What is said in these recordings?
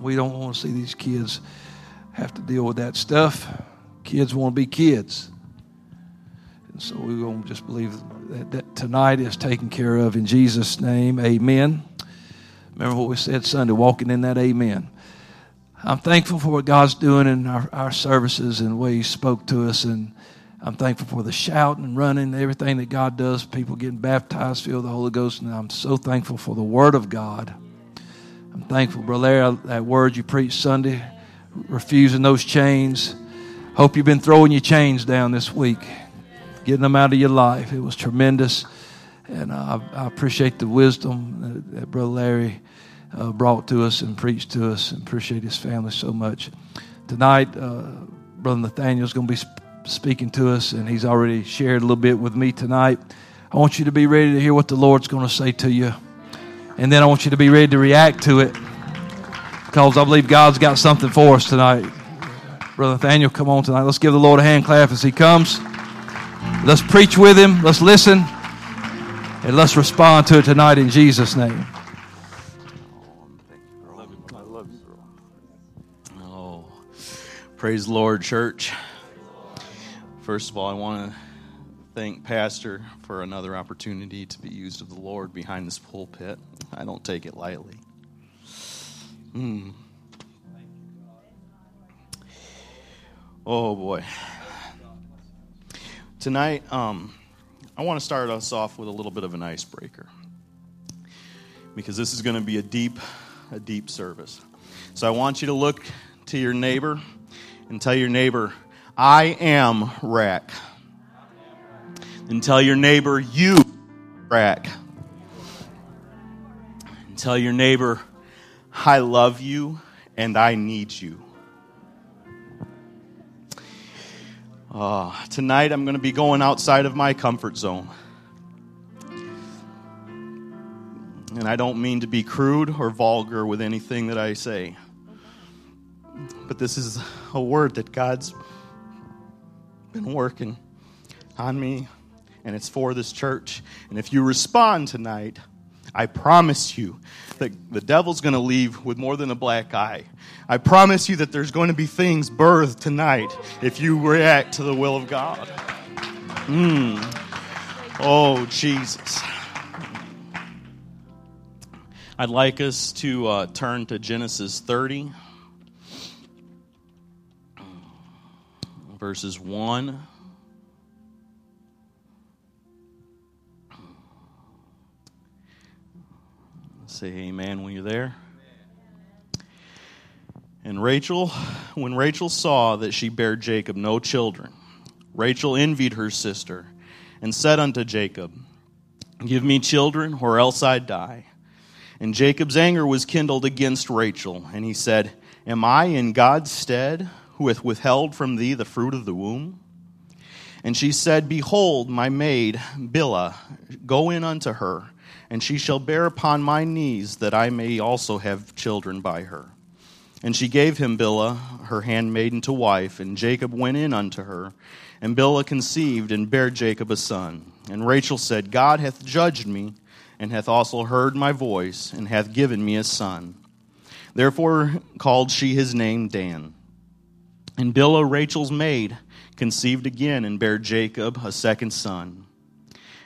We don't want to see these kids have to deal with that stuff. Kids want to be kids. And so we're going to just believe that, that tonight is taken care of in Jesus' name. Amen. Remember what we said Sunday, walking in that amen. I'm thankful for what God's doing in our, our services and the way He spoke to us. And I'm thankful for the shouting and running, everything that God does, people getting baptized, filled with the Holy Ghost. And I'm so thankful for the Word of God. I'm thankful, Brother Larry, that word you preached Sunday, refusing those chains. Hope you've been throwing your chains down this week, getting them out of your life. It was tremendous. And I, I, appreciate the wisdom that, that Brother Larry uh, brought to us and preached to us, and appreciate his family so much. Tonight, uh, Brother Nathaniel is going to be sp- speaking to us, and he's already shared a little bit with me tonight. I want you to be ready to hear what the Lord's going to say to you. And then I want you to be ready to react to it because I believe God's got something for us tonight. Brother Nathaniel, come on tonight. Let's give the Lord a hand clap as he comes. Let's preach with him. Let's listen. And let's respond to it tonight in Jesus' name. Oh, praise the Lord, church. First of all, I want to thank Pastor for another opportunity to be used of the Lord behind this pulpit. I don't take it lightly. Mm. Oh boy. Tonight, um, I want to start us off with a little bit of an icebreaker because this is going to be a deep, a deep service. So I want you to look to your neighbor and tell your neighbor, I am rack. And tell your neighbor, you rack. And tell your neighbor, I love you and I need you. Uh, tonight I'm going to be going outside of my comfort zone. And I don't mean to be crude or vulgar with anything that I say. But this is a word that God's been working on me, and it's for this church. And if you respond tonight, I promise you that the devil's going to leave with more than a black eye. I promise you that there's going to be things birthed tonight if you react to the will of God. Mm. Oh, Jesus. I'd like us to uh, turn to Genesis 30, verses 1 Say amen when you're there. And Rachel, when Rachel saw that she bare Jacob no children, Rachel envied her sister and said unto Jacob, Give me children, or else I die. And Jacob's anger was kindled against Rachel, and he said, Am I in God's stead, who hath withheld from thee the fruit of the womb? And she said, Behold, my maid Bilhah, go in unto her and she shall bear upon my knees, that I may also have children by her. And she gave him Bilhah, her handmaiden, to wife, and Jacob went in unto her. And Bilhah conceived and bare Jacob a son. And Rachel said, God hath judged me, and hath also heard my voice, and hath given me a son. Therefore called she his name Dan. And Bilhah, Rachel's maid, conceived again, and bare Jacob a second son.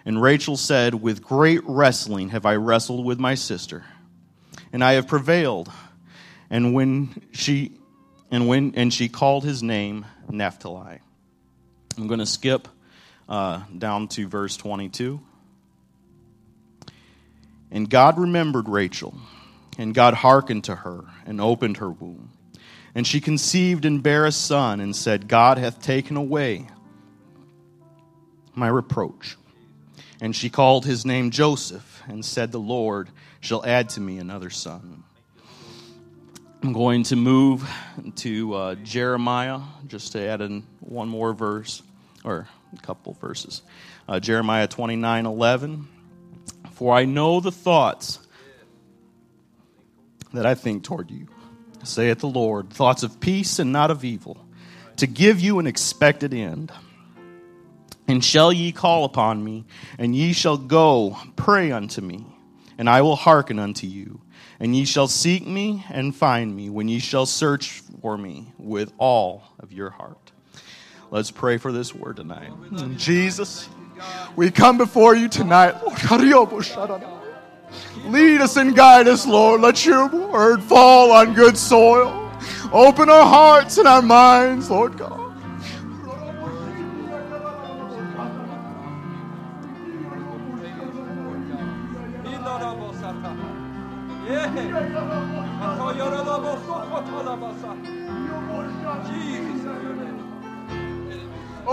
And Rachel said, With great wrestling have I wrestled with my sister, and I have prevailed. And when she and when and she called his name Naphtali. I'm going to skip uh, down to verse 22. And God remembered Rachel, and God hearkened to her, and opened her womb. And she conceived and bare a son, and said, God hath taken away my reproach. And she called his name Joseph and said, The Lord shall add to me another son. I'm going to move to uh, Jeremiah just to add in one more verse or a couple verses. Uh, Jeremiah 29 11. For I know the thoughts that I think toward you, saith the Lord, thoughts of peace and not of evil, to give you an expected end. And shall ye call upon me, and ye shall go pray unto me, and I will hearken unto you. And ye shall seek me and find me when ye shall search for me with all of your heart. Let's pray for this word tonight. Jesus, we come before you tonight. Lead us and guide us, Lord. Let your word fall on good soil. Open our hearts and our minds, Lord God.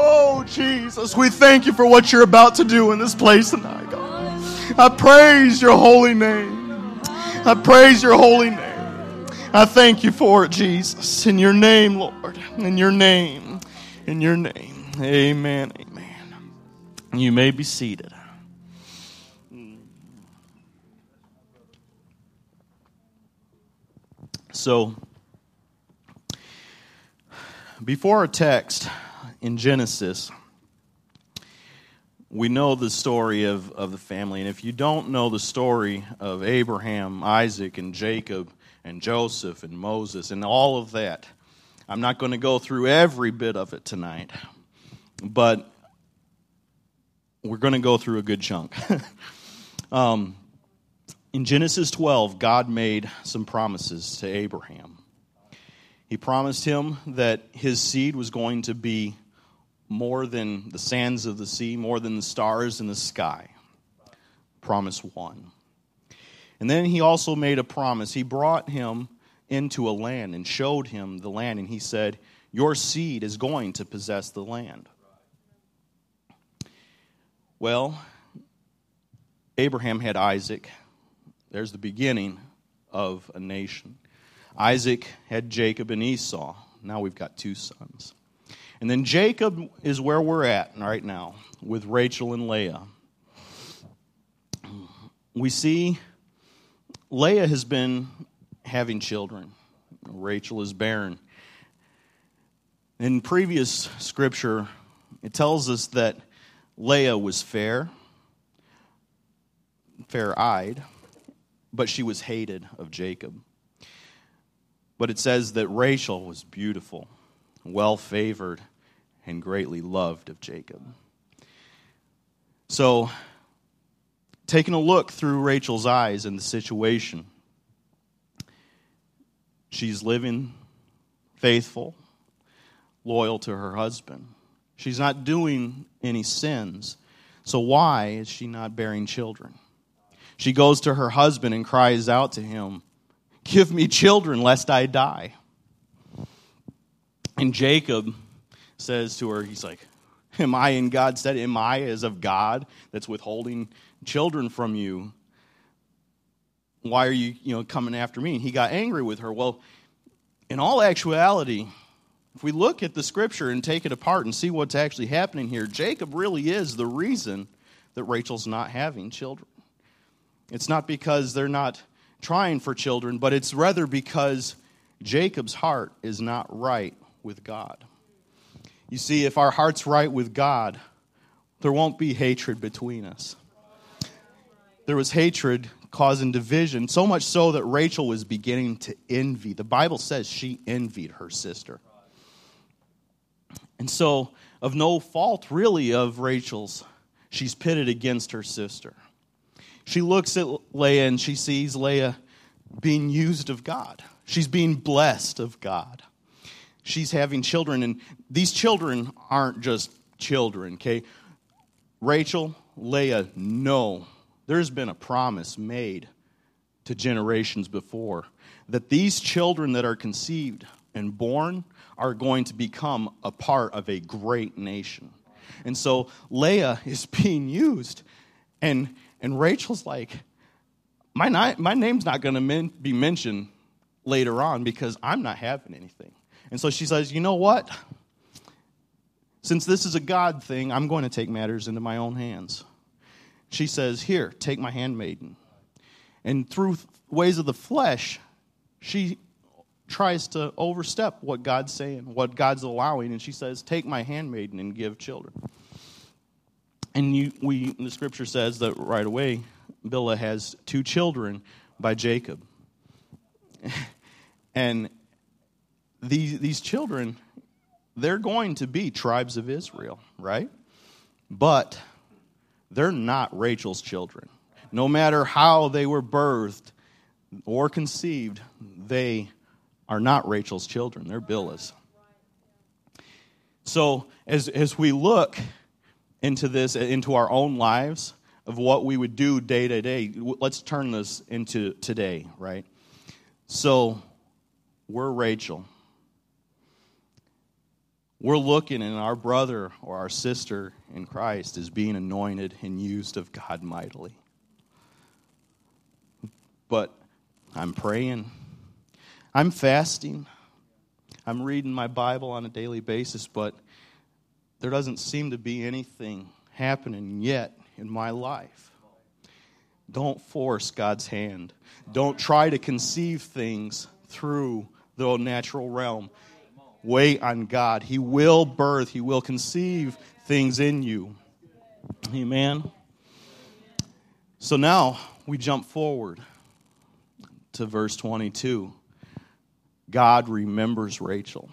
Oh, Jesus, we thank you for what you're about to do in this place tonight, God. I praise your holy name. I praise your holy name. I thank you for it, Jesus. In your name, Lord. In your name. In your name. Amen. Amen. You may be seated. So, before our text in Genesis, we know the story of, of the family. And if you don't know the story of Abraham, Isaac, and Jacob, and Joseph, and Moses, and all of that, I'm not going to go through every bit of it tonight. But we're going to go through a good chunk. um, in Genesis 12, God made some promises to Abraham. He promised him that his seed was going to be more than the sands of the sea, more than the stars in the sky. Promise one. And then he also made a promise. He brought him into a land and showed him the land, and he said, Your seed is going to possess the land. Well, Abraham had Isaac. There's the beginning of a nation. Isaac had Jacob and Esau. Now we've got two sons. And then Jacob is where we're at right now with Rachel and Leah. We see Leah has been having children, Rachel is barren. In previous scripture, it tells us that Leah was fair, fair eyed, but she was hated of Jacob. But it says that Rachel was beautiful, well favored, and greatly loved of Jacob. So, taking a look through Rachel's eyes in the situation, she's living faithful, loyal to her husband. She's not doing any sins. So, why is she not bearing children? She goes to her husband and cries out to him, Give me children, lest I die. And Jacob says to her, He's like, Am I in God's stead? Am I as of God that's withholding children from you? Why are you, you know, coming after me? And he got angry with her. Well, in all actuality, if we look at the scripture and take it apart and see what's actually happening here, Jacob really is the reason that Rachel's not having children. It's not because they're not trying for children, but it's rather because Jacob's heart is not right with God. You see, if our heart's right with God, there won't be hatred between us. There was hatred causing division, so much so that Rachel was beginning to envy. The Bible says she envied her sister. And so, of no fault really of Rachel's, she's pitted against her sister she looks at Leah and she sees Leah being used of God. She's being blessed of God. She's having children, and these children aren't just children, okay? Rachel, Leah no. there's been a promise made to generations before that these children that are conceived and born are going to become a part of a great nation. And so Leah is being used. And and Rachel's like, my, my name's not going to men- be mentioned later on because I'm not having anything. And so she says, You know what? Since this is a God thing, I'm going to take matters into my own hands. She says, Here, take my handmaiden. And through ways of the flesh, she tries to overstep what God's saying, what God's allowing, and she says, Take my handmaiden and give children. And you, we, the scripture says that right away, Bilhah has two children by Jacob. and these, these children, they're going to be tribes of Israel, right? But they're not Rachel's children. No matter how they were birthed or conceived, they are not Rachel's children. They're Bilhah's. So as, as we look into this, into our own lives, of what we would do day to day, let's turn this into today, right? So we're Rachel. We're looking, and our brother or our sister in Christ is being anointed and used of God mightily. But I'm praying, I'm fasting, I'm reading my Bible on a daily basis, but there doesn't seem to be anything happening yet in my life. Don't force God's hand. Don't try to conceive things through the natural realm wait on God. He will birth, He will conceive things in you. Amen. So now we jump forward to verse 22. God remembers Rachel.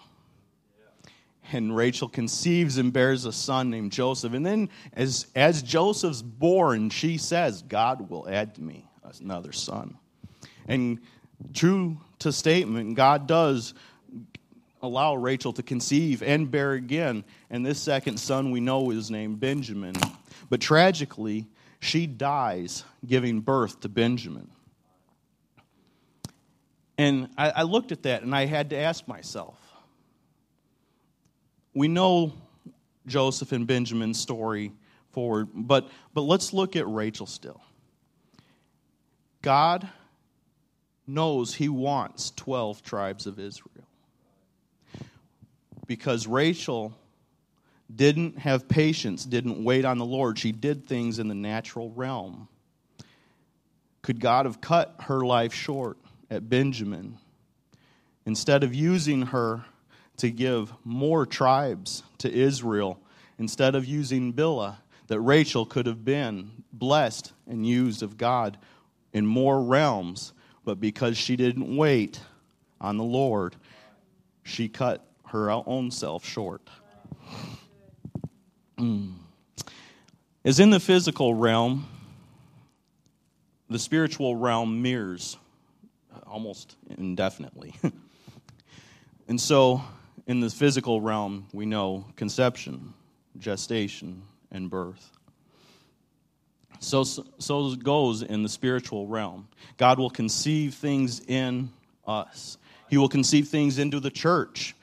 And Rachel conceives and bears a son named Joseph. And then, as, as Joseph's born, she says, God will add to me another son. And true to statement, God does allow Rachel to conceive and bear again. And this second son we know is named Benjamin. But tragically, she dies giving birth to Benjamin. And I, I, looked at that and I had to ask myself we know Joseph and Benjamin's story forward, but, but let's look at Rachel still. God knows he wants 12 tribes of Israel because Rachel didn't have patience, didn't wait on the Lord. She did things in the natural realm. Could God have cut her life short at Benjamin instead of using her to give more tribes to Israel, instead of using Bilhah, that Rachel could have been blessed and used of God in more realms, but because she didn't wait on the Lord, she cut her own self short. Mm. As in the physical realm, the spiritual realm mirrors almost indefinitely. and so, in the physical realm, we know conception, gestation, and birth. So, so goes in the spiritual realm. God will conceive things in us. He will conceive things into the church.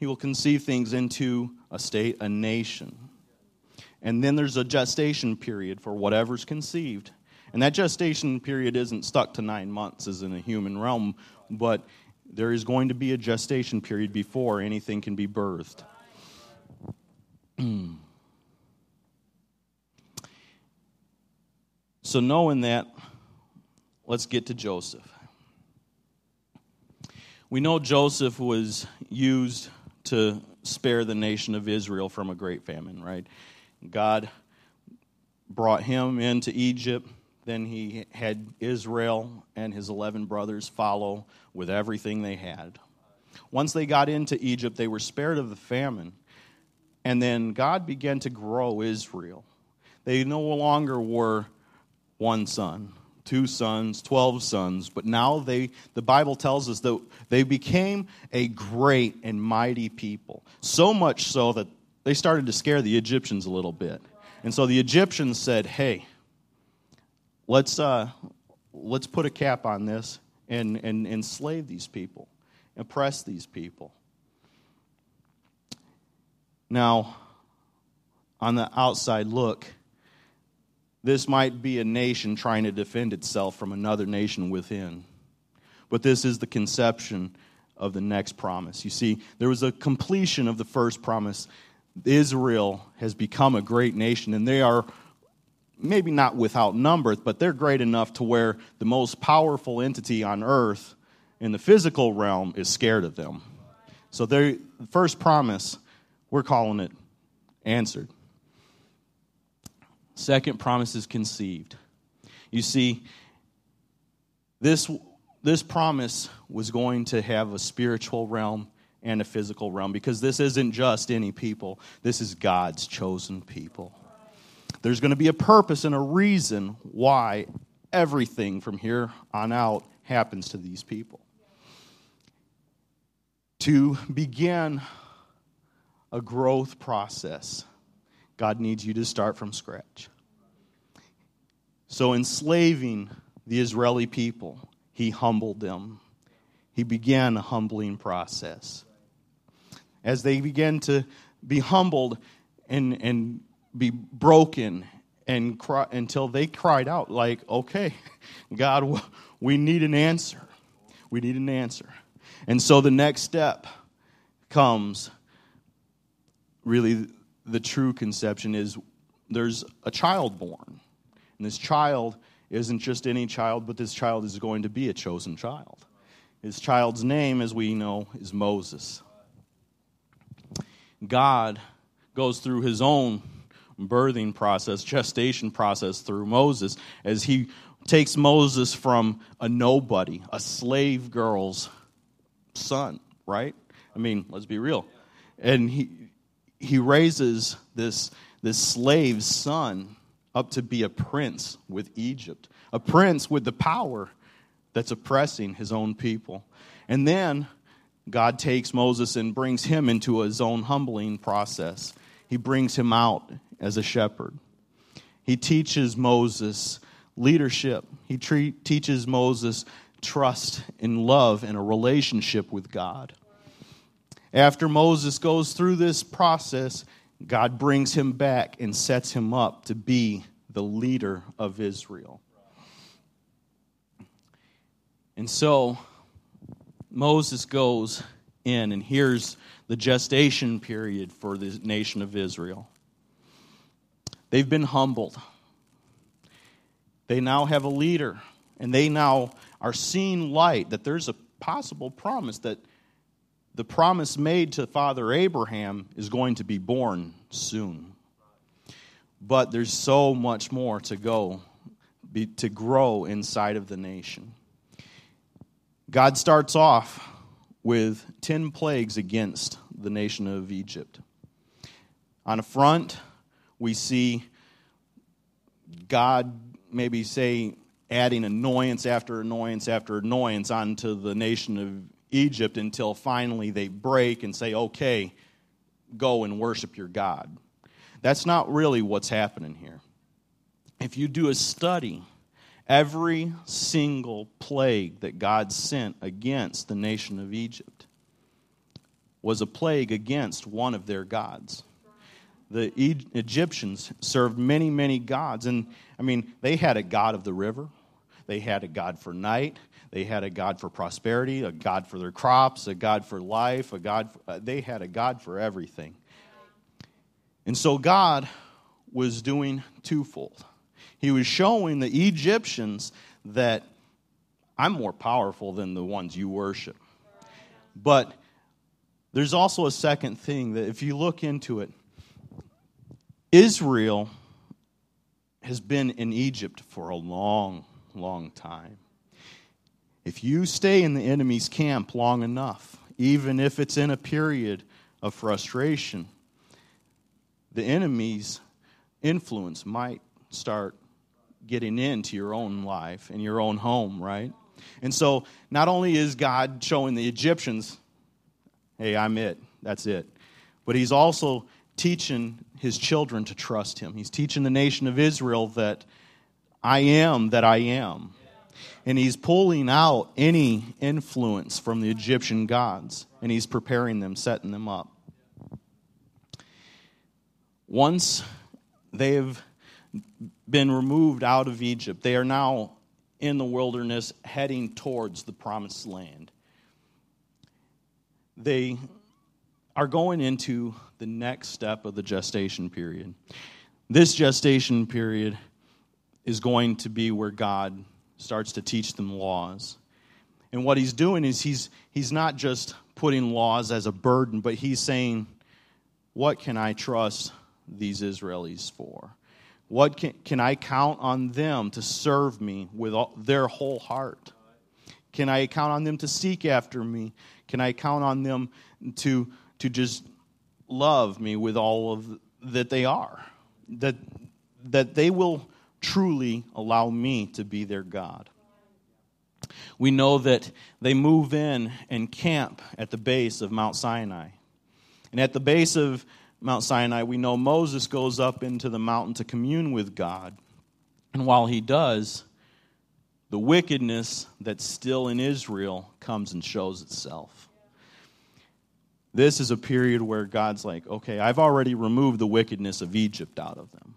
He will conceive things into a state, a nation. And then there's a gestation period for whatever's conceived. And that gestation period isn't stuck to nine months as in a human realm, but there is going to be a gestation period before anything can be birthed. so, knowing that, let's get to Joseph. We know Joseph was used to spare the nation of Israel from a great famine, right? God brought him into Egypt. Then he had Israel and his 11 brothers follow with everything they had. Once they got into Egypt, they were spared of the famine. And then God began to grow Israel. They no longer were one son, two sons, 12 sons, but now they, the Bible tells us that they became a great and mighty people. So much so that they started to scare the Egyptians a little bit. And so the Egyptians said, hey, let's, uh, let's put a cap on this and, and enslave these people, oppress these people. Now, on the outside look, this might be a nation trying to defend itself from another nation within. But this is the conception of the next promise. You see, there was a completion of the first promise. Israel has become a great nation, and they are maybe not without number, but they're great enough to where the most powerful entity on earth in the physical realm is scared of them. So, the first promise, we're calling it answered. Second promise is conceived. You see, this, this promise was going to have a spiritual realm and a physical realm because this isn't just any people, this is God's chosen people. There's going to be a purpose and a reason why everything from here on out happens to these people. To begin a growth process, God needs you to start from scratch. So, enslaving the Israeli people, he humbled them. He began a humbling process. As they began to be humbled and, and be broken and cry, until they cried out, like, okay, God, we need an answer. We need an answer. And so the next step comes really the true conception is there's a child born. And this child isn't just any child, but this child is going to be a chosen child. His child's name, as we know, is Moses. God goes through his own birthing process, gestation process through Moses, as he takes Moses from a nobody, a slave girl's son, right? I mean, let's be real. And he, he raises this, this slave's son up to be a prince with Egypt, a prince with the power that's oppressing his own people. And then God takes Moses and brings him into his own humbling process. He brings him out as a shepherd. He teaches Moses leadership. He teaches Moses trust and love and a relationship with God. After Moses goes through this process, God brings him back and sets him up to be the leader of Israel. And so Moses goes in, and here's the gestation period for the nation of Israel. They've been humbled. They now have a leader, and they now are seeing light that there's a possible promise that the promise made to Father Abraham is going to be born soon. But there's so much more to go, be, to grow inside of the nation. God starts off with 10 plagues against the nation of Egypt. On a front, we see God maybe say adding annoyance after annoyance after annoyance onto the nation of Egypt until finally they break and say, okay, go and worship your God. That's not really what's happening here. If you do a study, every single plague that God sent against the nation of Egypt was a plague against one of their gods. The Egyptians served many, many gods. And I mean, they had a god of the river, they had a god for night, they had a God for prosperity, a God for their crops, a God for life, a God. For, uh, they had a God for everything. And so God was doing twofold. He was showing the Egyptians that I'm more powerful than the ones you worship. But there's also a second thing that if you look into it, Israel has been in Egypt for a long, long time. If you stay in the enemy's camp long enough, even if it's in a period of frustration, the enemy's influence might start getting into your own life and your own home, right? And so, not only is God showing the Egyptians, hey, I'm it, that's it, but He's also teaching His children to trust Him. He's teaching the nation of Israel that I am that I am and he's pulling out any influence from the Egyptian gods and he's preparing them, setting them up. Once they've been removed out of Egypt, they are now in the wilderness heading towards the promised land. They are going into the next step of the gestation period. This gestation period is going to be where God starts to teach them laws. And what he's doing is he's, he's not just putting laws as a burden, but he's saying, What can I trust these Israelis for? What can, can I count on them to serve me with all, their whole heart? Can I count on them to seek after me? Can I count on them to, to just love me with all of that they are? That, that they will truly allow me to be their God. We know that they move in and camp at the base of Mount Sinai. And at the base of Mount Sinai, we know Moses goes up into the mountain to commune with God. And while he does, the wickedness that's still in Israel comes and shows itself. This is a period where God's like, okay, I've already removed the wickedness of Egypt out of them.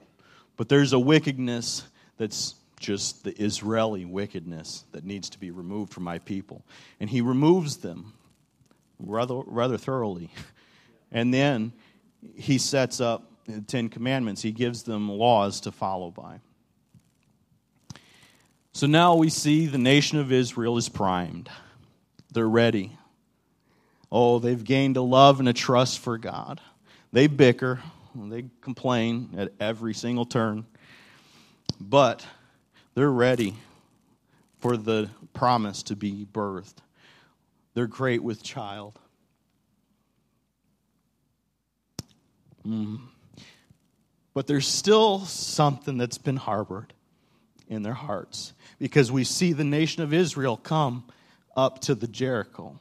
But there's a wickedness that's just the Israeli wickedness that needs to be removed from my people. And he removes them rather, rather thoroughly. And then he sets up the Ten Commandments, he gives them laws to follow by. So now we see the nation of Israel is primed. They're ready. Oh, they've gained a love and a trust for God. They bicker, they complain at every single turn. But they're ready for the promise to be birthed. They're great with child. Mm. But there's still something that's been harbored in their hearts because we see the nation of Israel come up to the Jericho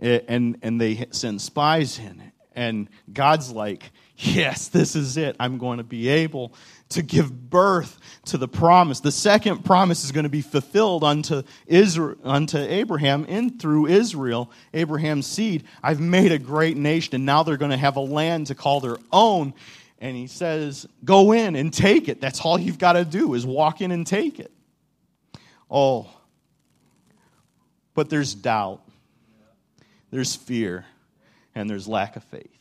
and, and they send spies in. And God's like, yes, this is it. I'm going to be able to give birth to the promise. The second promise is going to be fulfilled unto Israel, unto Abraham in through Israel, Abraham's seed. I've made a great nation, and now they're going to have a land to call their own. And he says, Go in and take it. That's all you've got to do is walk in and take it. Oh, but there's doubt, there's fear, and there's lack of faith.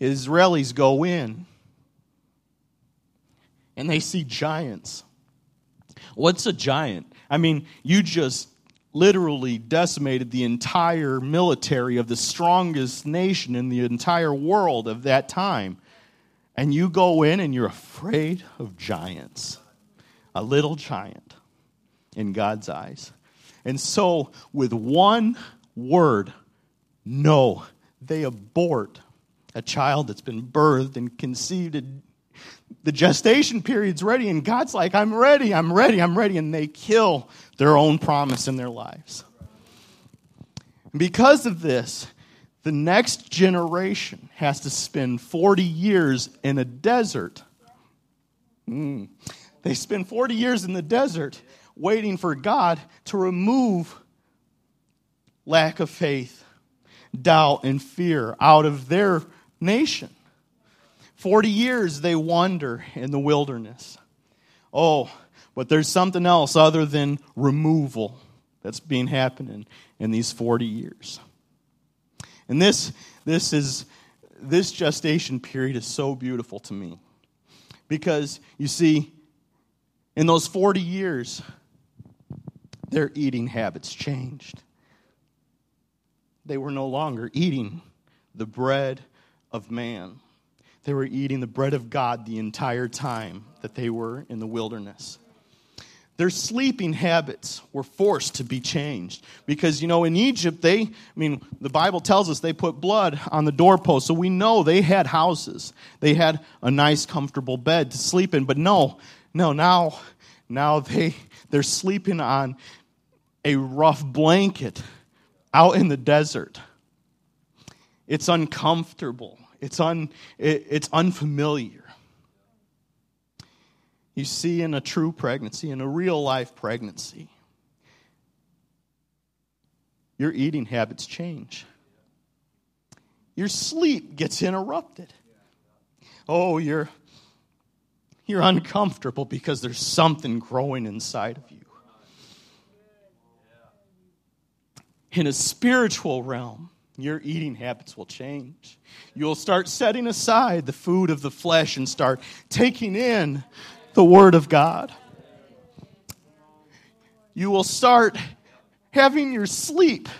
Israelis go in and they see giants. What's a giant? I mean, you just literally decimated the entire military of the strongest nation in the entire world of that time. And you go in and you're afraid of giants. A little giant in God's eyes. And so, with one word, no, they abort a child that's been birthed and conceived the gestation period's ready, and God's like, I'm ready, I'm ready, I'm ready. And they kill their own promise in their lives. Because of this, the next generation has to spend 40 years in a desert. Mm. They spend 40 years in the desert waiting for God to remove lack of faith, doubt, and fear out of their nation. 40 years they wander in the wilderness. Oh, but there's something else other than removal that's been happening in these 40 years. And this, this, is, this gestation period is so beautiful to me. Because, you see, in those 40 years, their eating habits changed. They were no longer eating the bread of man. They were eating the bread of God the entire time that they were in the wilderness. Their sleeping habits were forced to be changed because, you know, in Egypt, they, I mean, the Bible tells us they put blood on the doorpost. So we know they had houses. They had a nice, comfortable bed to sleep in. But no, no, now, now they, they're sleeping on a rough blanket out in the desert. It's uncomfortable. It's, un, it, it's unfamiliar. You see, in a true pregnancy, in a real life pregnancy, your eating habits change. Your sleep gets interrupted. Oh, you're, you're uncomfortable because there's something growing inside of you. In a spiritual realm, your eating habits will change. You'll start setting aside the food of the flesh and start taking in the Word of God. You will start having your sleep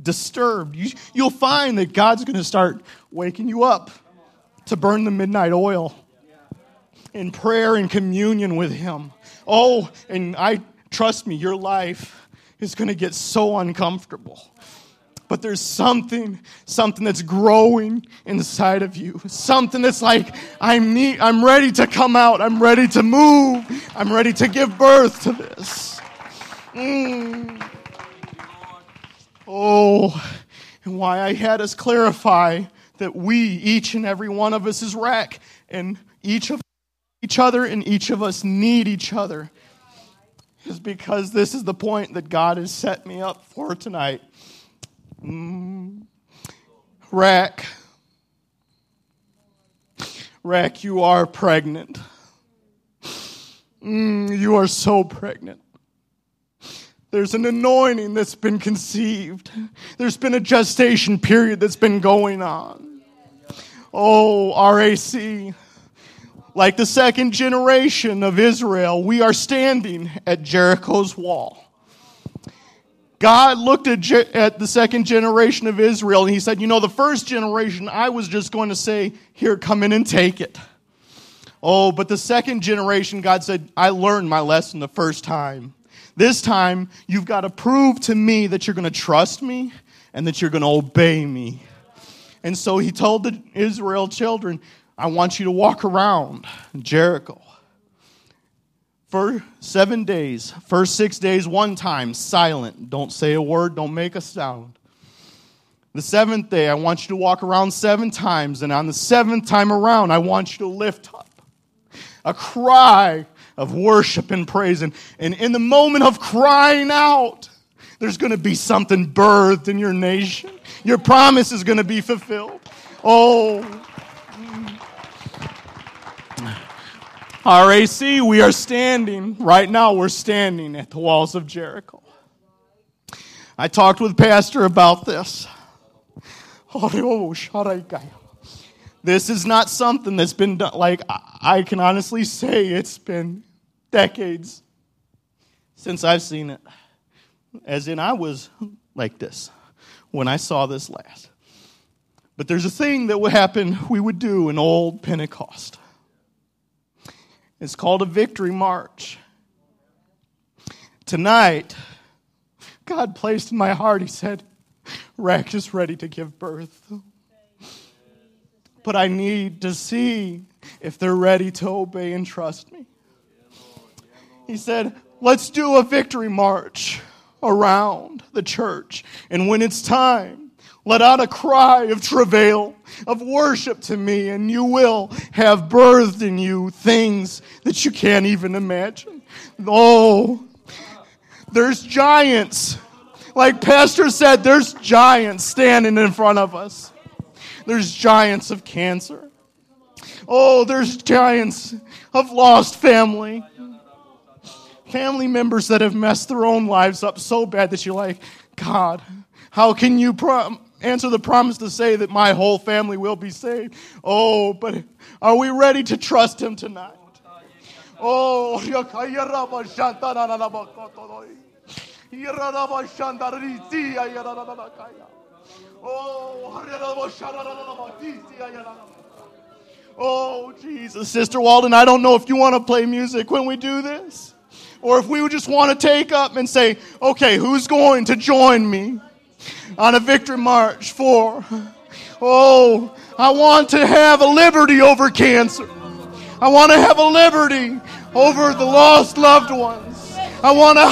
disturbed. You, will find that God's going to start waking you up to burn the midnight oil in prayer and communion with Him. Oh, and I trust me, your life is going to get so uncomfortable. But there's something, something that's growing inside of you. Something that's like, I'm I'm ready to come out. I'm ready to move. I'm ready to give birth to this. Mm. Oh, and why I had us clarify that we, each and every one of us, is wreck, and each of each other and each of us need each other is because this is the point that God has set me up for tonight. Mm. Rack. Rack, you are pregnant. Mm, you are so pregnant. There's an anointing that's been conceived. There's been a gestation period that's been going on. Oh, RAC. Like the second generation of Israel, we are standing at Jericho's wall. God looked at, Je- at the second generation of Israel and he said, You know, the first generation, I was just going to say, Here, come in and take it. Oh, but the second generation, God said, I learned my lesson the first time. This time, you've got to prove to me that you're going to trust me and that you're going to obey me. And so he told the Israel children, I want you to walk around Jericho for seven days. First six days, one time, silent. Don't say a word, don't make a sound. The seventh day, I want you to walk around seven times. And on the seventh time around, I want you to lift up a cry of worship and praise. And, and in the moment of crying out, there's going to be something birthed in your nation. Your promise is going to be fulfilled. Oh. RAC, we are standing, right now, we're standing at the walls of Jericho. I talked with Pastor about this. This is not something that's been done, like, I can honestly say it's been decades since I've seen it. As in, I was like this when I saw this last. But there's a thing that would happen, we would do in old Pentecost. It's called a victory march. Tonight, God placed in my heart, He said, Rack is ready to give birth. But I need to see if they're ready to obey and trust me. He said, Let's do a victory march around the church. And when it's time, let out a cry of travail, of worship to me, and you will have birthed in you things that you can't even imagine. Oh, there's giants. Like Pastor said, there's giants standing in front of us. There's giants of cancer. Oh, there's giants of lost family. Family members that have messed their own lives up so bad that you're like, God, how can you prom- answer the promise to say that my whole family will be saved? Oh, but are we ready to trust Him tonight? Oh, Oh, Jesus. Sister Walden, I don't know if you want to play music when we do this. Or if we would just want to take up and say, okay, who's going to join me on a victory march for? Oh, I want to have a liberty over cancer. I want to have a liberty over the lost loved ones. I want to.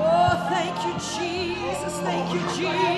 Oh, thank you, Jesus. Thank you, Jesus.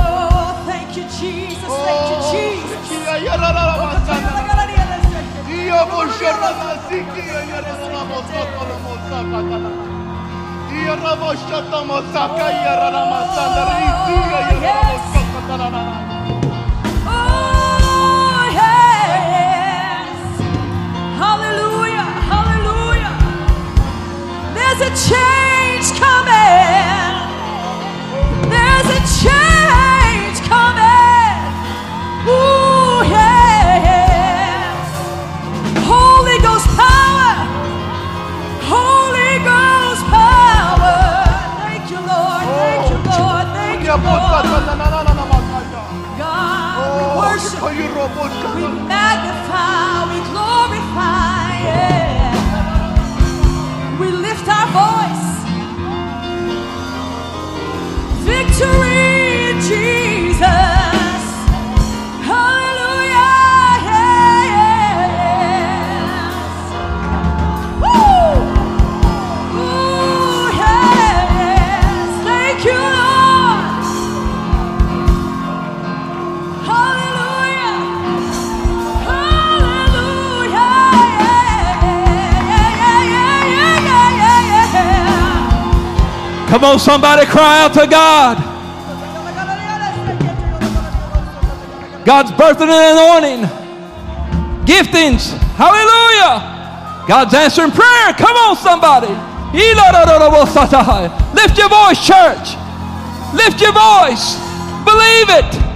Oh, thank you, Jesus. Thank you, Jesus. Oh, yes. Hallelujah. Hallelujah. There's a change God, we Oh, worship you. We magnify, we glorify, Come on, somebody cry out to God. God's birthing and anointing. Giftings. Hallelujah. God's answering prayer. Come on, somebody. Lift your voice, church. Lift your voice. Believe it.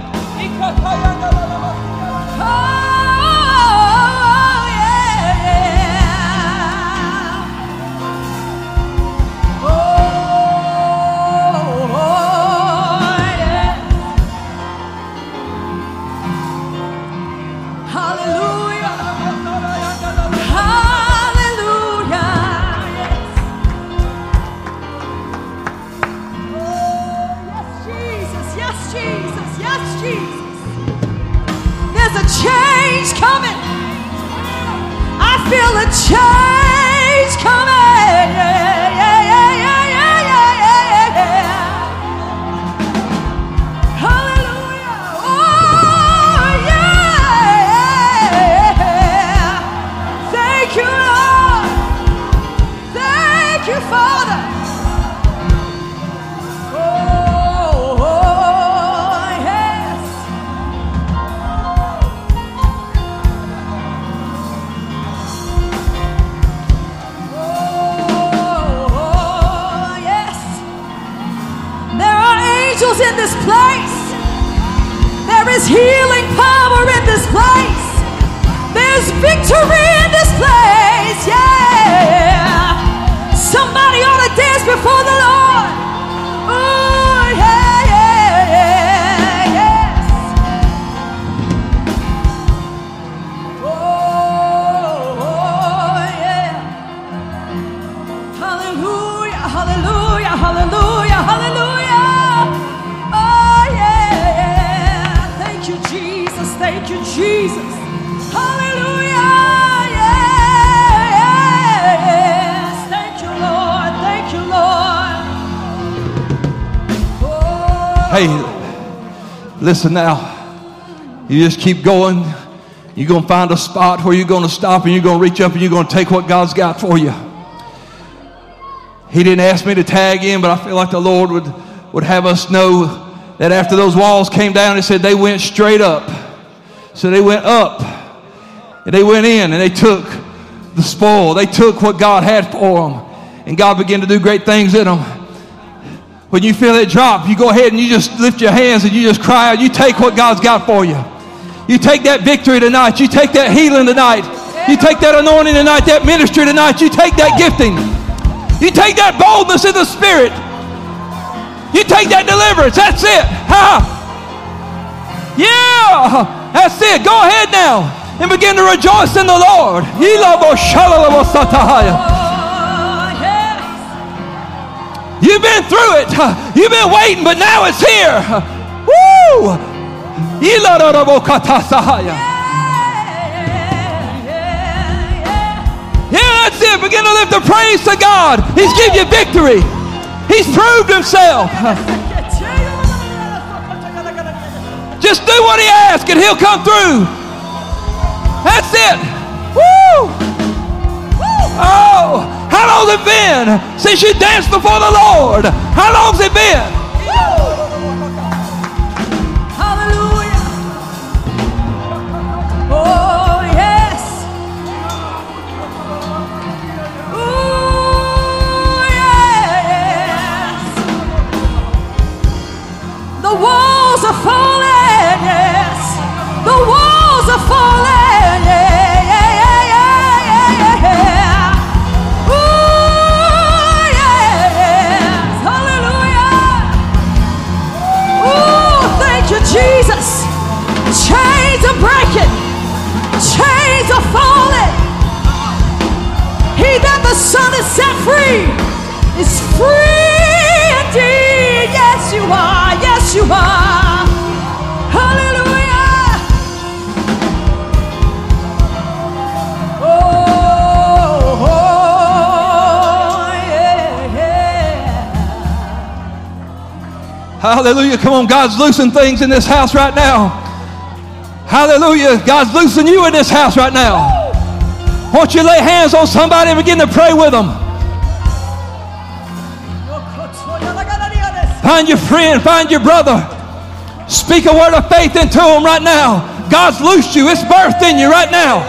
Angels in this place. There is healing power in this place. There's victory in this place. Yeah. Somebody ought to dance before the Lord. Thank you, Jesus. Hallelujah. Yes. Thank you, Lord. Thank you, Lord. Oh, Hey, listen now. You just keep going. You're going to find a spot where you're going to stop and you're going to reach up and you're going to take what God's got for you. He didn't ask me to tag in, but I feel like the Lord would, would have us know that after those walls came down, He said they went straight up. So they went up and they went in and they took the spoil. They took what God had for them. And God began to do great things in them. When you feel it drop, you go ahead and you just lift your hands and you just cry out. You take what God's got for you. You take that victory tonight. You take that healing tonight. You take that anointing tonight, that ministry tonight. You take that gifting. You take that boldness in the spirit. You take that deliverance. That's it. Ha! Yeah! That's it. Go ahead now and begin to rejoice in the Lord. You've been through it. You've been waiting, but now it's here. Woo! Yeah, that's it. Begin to lift the praise to God. He's given you victory. He's proved himself. Just do what he asks and he'll come through. That's it. Woo! Oh, how long's it been since you danced before the Lord? How long's it been? Hallelujah. Come on, God's loosing things in this house right now. Hallelujah. God's loosing you in this house right now. Won't you lay hands on somebody and begin to pray with them? Find your friend, find your brother. Speak a word of faith into them right now. God's loosed you, it's birthed in you right now.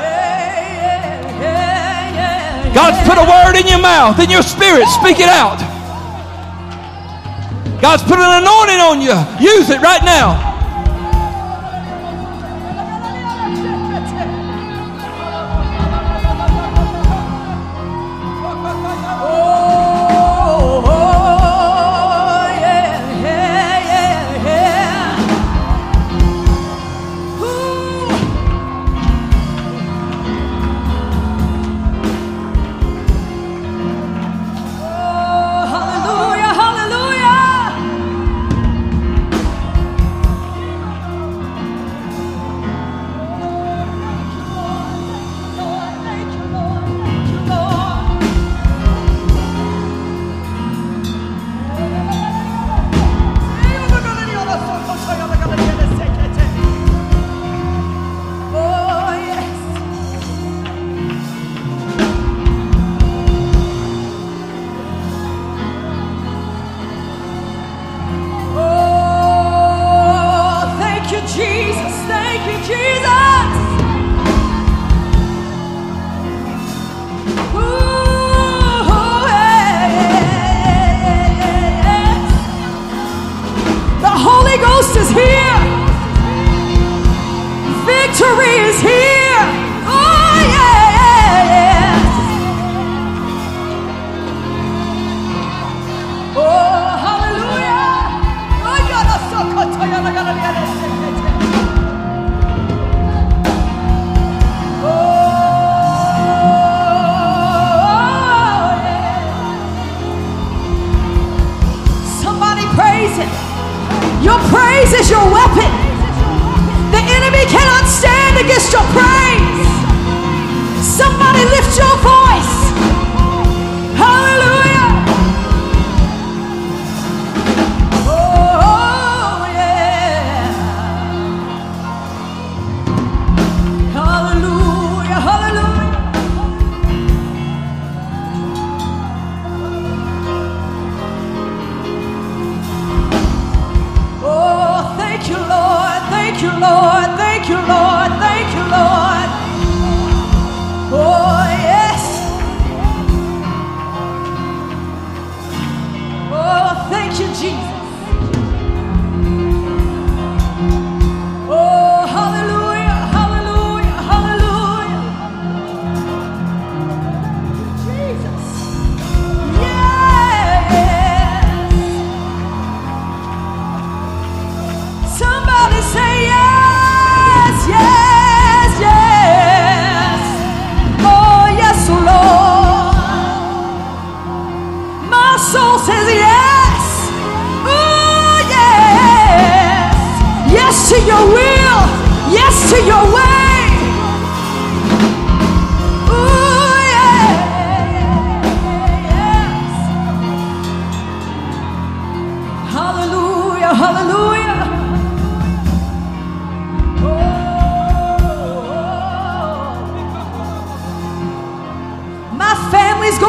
God's put a word in your mouth, in your spirit. Speak it out. God's put an anointing on you. Use it right now.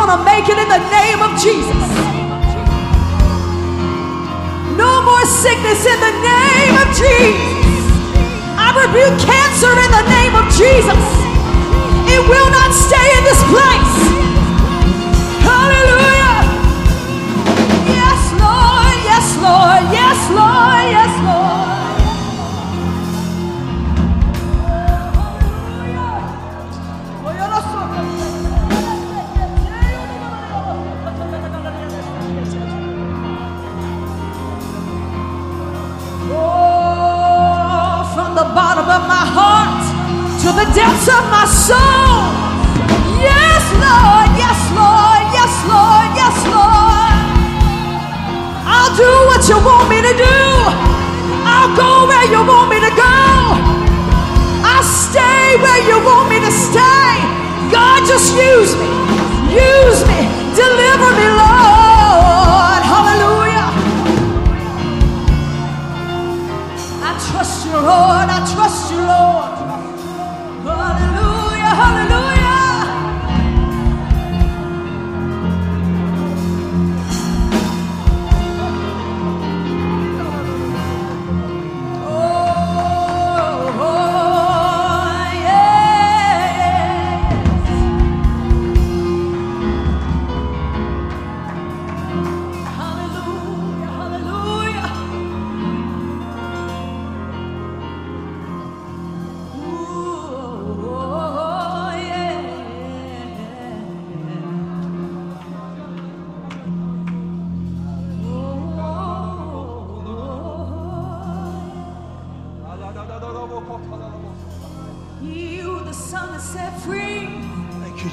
Gonna make it in the name of Jesus. No more sickness in the name of Jesus. I rebuke cancer in the name of Jesus. It will not stay in this place. Hallelujah. Yes, Lord. Yes, Lord. Yes, Lord. Yes, Lord. Of my heart to the depths of my soul. Yes, Lord, yes, Lord, yes, Lord, yes, Lord. I'll do what you want me to do. I'll go where you want me to go. I'll stay where you want me to stay. God, just use me. Use me. Deliver me, Lord. Hallelujah. I trust you, Lord. I trust Lord. Hallelujah. Hallelujah.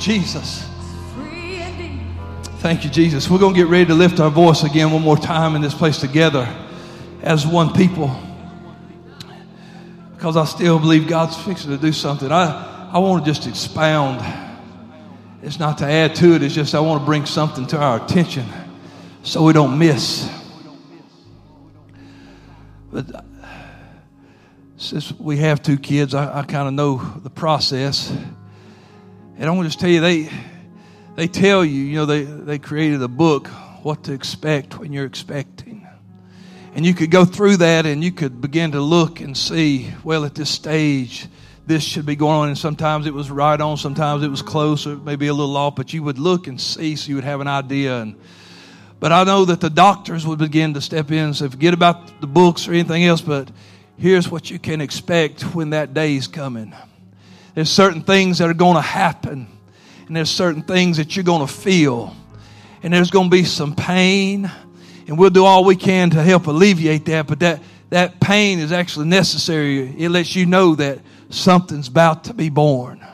Jesus. Thank you, Jesus. We're going to get ready to lift our voice again one more time in this place together as one people. Because I still believe God's fixing to do something. I, I want to just expound. It's not to add to it, it's just I want to bring something to our attention so we don't miss. But uh, since we have two kids, I, I kind of know the process. And I want to just tell you, they, they tell you, you know, they, they created a book, what to expect when you're expecting. And you could go through that and you could begin to look and see, well, at this stage, this should be going on. And sometimes it was right on, sometimes it was close, or maybe a little off, but you would look and see so you would have an idea. And but I know that the doctors would begin to step in and say, forget about the books or anything else, but here's what you can expect when that day is coming. There's certain things that are going to happen, and there's certain things that you're going to feel, and there's going to be some pain, and we'll do all we can to help alleviate that, but that, that pain is actually necessary. It lets you know that something's about to be born.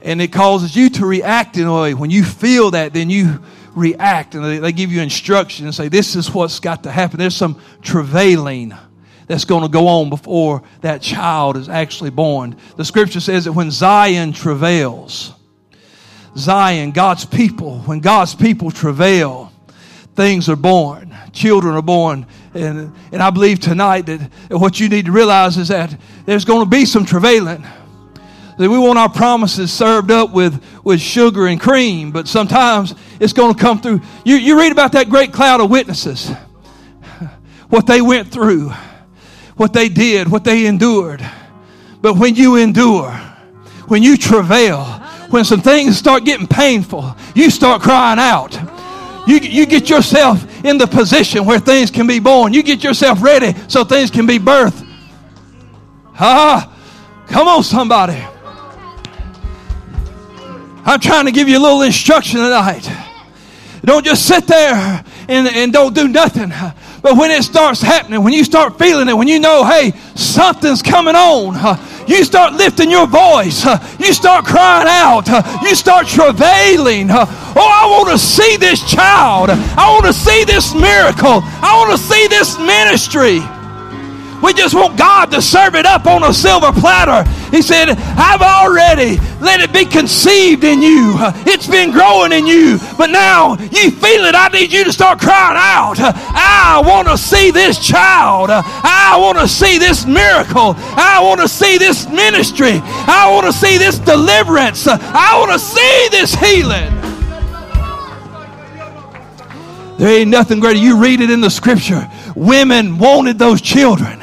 And it causes you to react in a way. When you feel that, then you react, and they, they give you instruction and say, This is what's got to happen. There's some travailing that's going to go on before that child is actually born. The scripture says that when Zion travails, Zion, God's people, when God's people travail, things are born. Children are born. And, and I believe tonight that what you need to realize is that there's going to be some travailing. That we want our promises served up with, with sugar and cream, but sometimes it's going to come through. You, you read about that great cloud of witnesses, what they went through, what they did, what they endured. But when you endure, when you travail, when some things start getting painful, you start crying out. You, you get yourself in the position where things can be born. You get yourself ready so things can be birthed. Ah, come on, somebody. I'm trying to give you a little instruction tonight. Don't just sit there and, and don't do nothing. But when it starts happening, when you start feeling it, when you know, hey, something's coming on, uh, you start lifting your voice. uh, You start crying out. uh, You start travailing. Oh, I want to see this child. I want to see this miracle. I want to see this ministry. We just want God to serve it up on a silver platter. He said, I've already let it be conceived in you. It's been growing in you. But now you feel it. I need you to start crying out. I want to see this child. I want to see this miracle. I want to see this ministry. I want to see this deliverance. I want to see this healing. There ain't nothing greater. You read it in the scripture. Women wanted those children.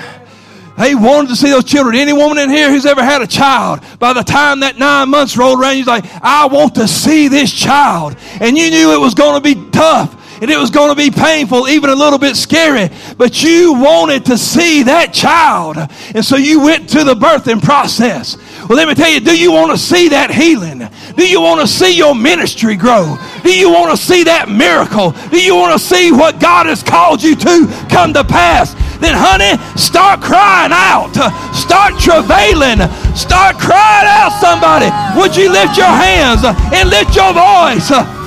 They wanted to see those children. Any woman in here who's ever had a child, by the time that nine months rolled around, you're like, I want to see this child. And you knew it was going to be tough and it was going to be painful, even a little bit scary, but you wanted to see that child. And so you went to the birthing process. Well, let me tell you, do you want to see that healing? Do you want to see your ministry grow? Do you want to see that miracle? Do you want to see what God has called you to come to pass? Then, honey, start crying out. Start travailing. Start crying out, somebody. Would you lift your hands and lift your voice?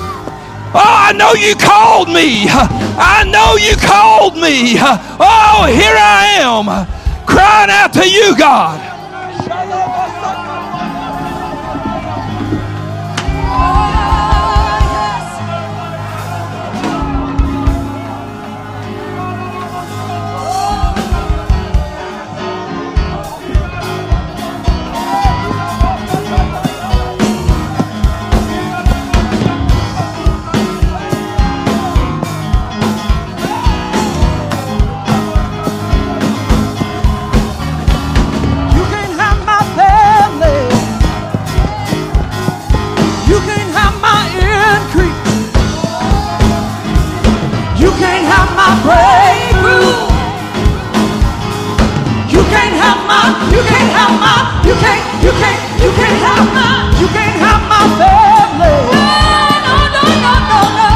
Oh, I know you called me. I know you called me. Oh, here I am crying out to you, God. Breakthrough. You can't have my, you can't have my, you can't, you can't, you can't have my, you can't have my family. No, no, no, no, no.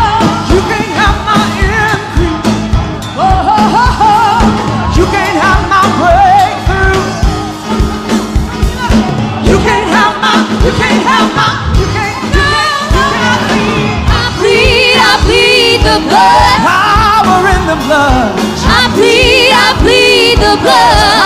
You can't have my increase. Oh, oh, oh. You can't have my breakthrough. You can't have my, you can't have my, the blood. I plead, I plead the blood.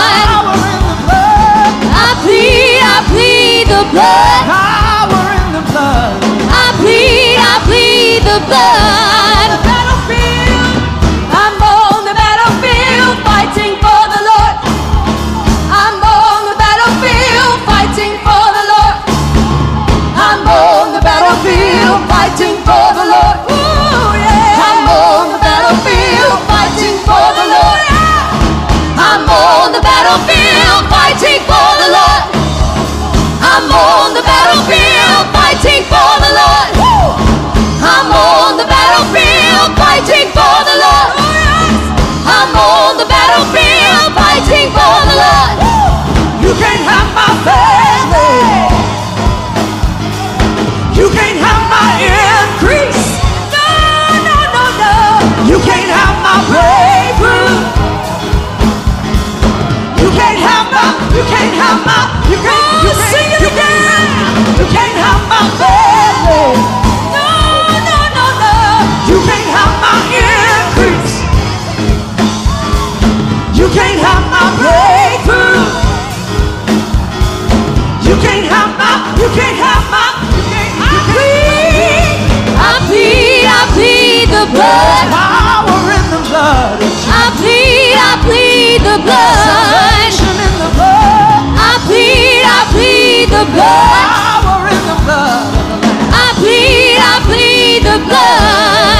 Battlefield fighting for the Lord. You can't have my family. The blood. Power in the blood. I plead, I plead the blood. Salvation in the blood. I plead, I plead the blood. Power in the blood. I plead, I plead the blood.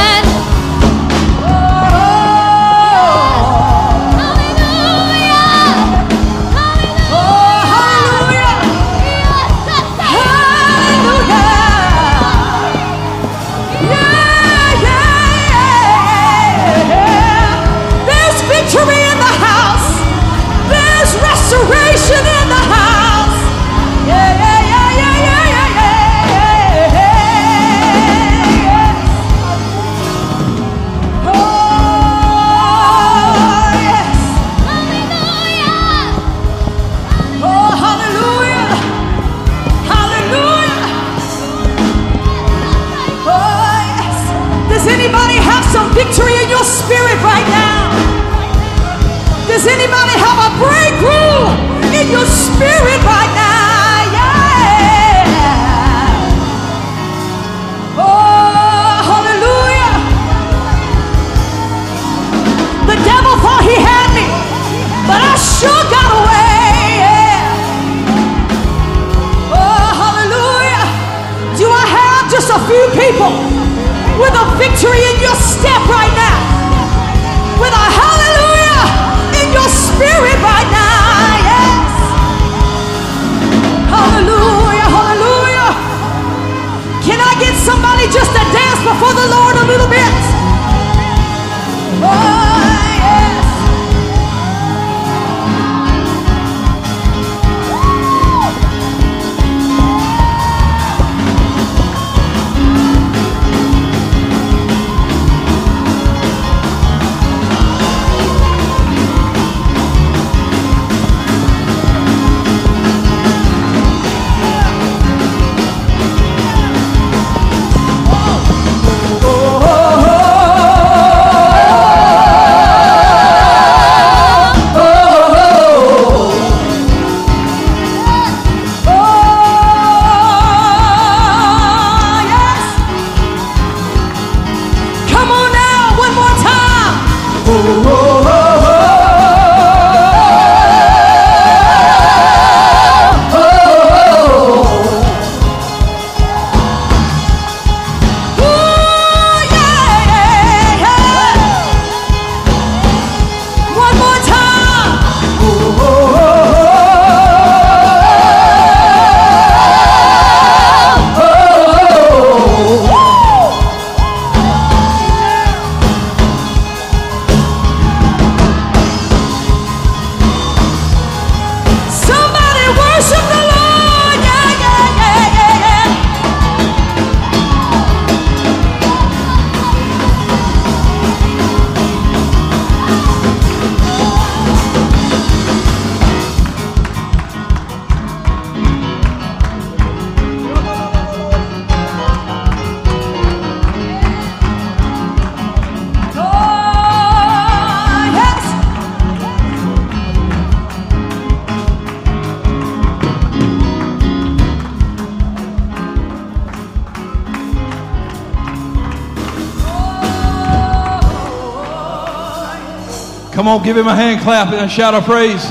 Come on, give him a hand clap and a shout of praise.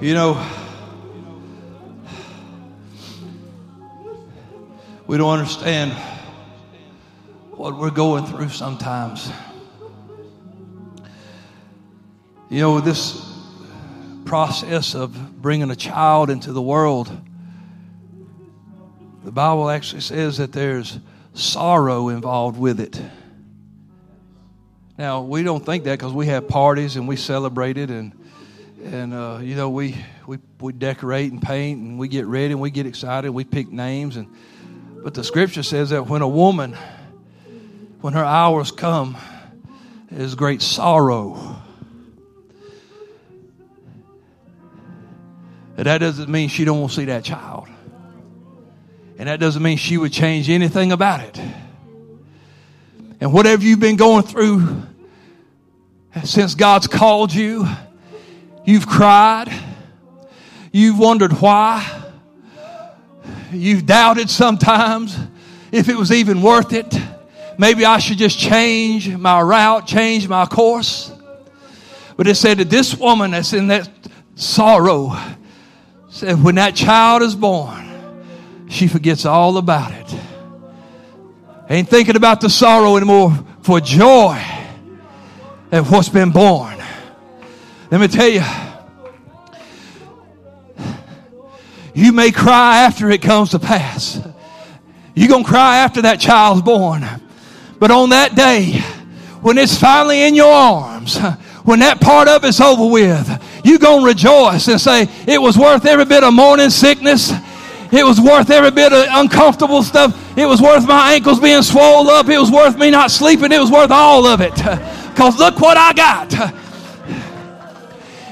You know, we don't understand what we're going through sometimes. You know, this process of bringing a child into the world, the Bible actually says that there's sorrow involved with it. Now, we don't think that because we have parties and we celebrate it and and uh, you know we, we we decorate and paint and we get ready and we get excited and we pick names and but the scripture says that when a woman when her hours come there's great sorrow that doesn't mean she don't want to see that child. And that doesn't mean she would change anything about it. And whatever you've been going through since God's called you, you've cried, you've wondered why, you've doubted sometimes if it was even worth it. Maybe I should just change my route, change my course. But it said that this woman that's in that sorrow said when that child is born, she forgets all about it. Ain't thinking about the sorrow anymore for joy at what's been born. Let me tell you, you may cry after it comes to pass. You're going to cry after that child's born. But on that day, when it's finally in your arms, when that part of it's over with, you're going to rejoice and say, it was worth every bit of morning sickness. It was worth every bit of uncomfortable stuff. It was worth my ankles being swollen up. It was worth me not sleeping. It was worth all of it. Because look what I got.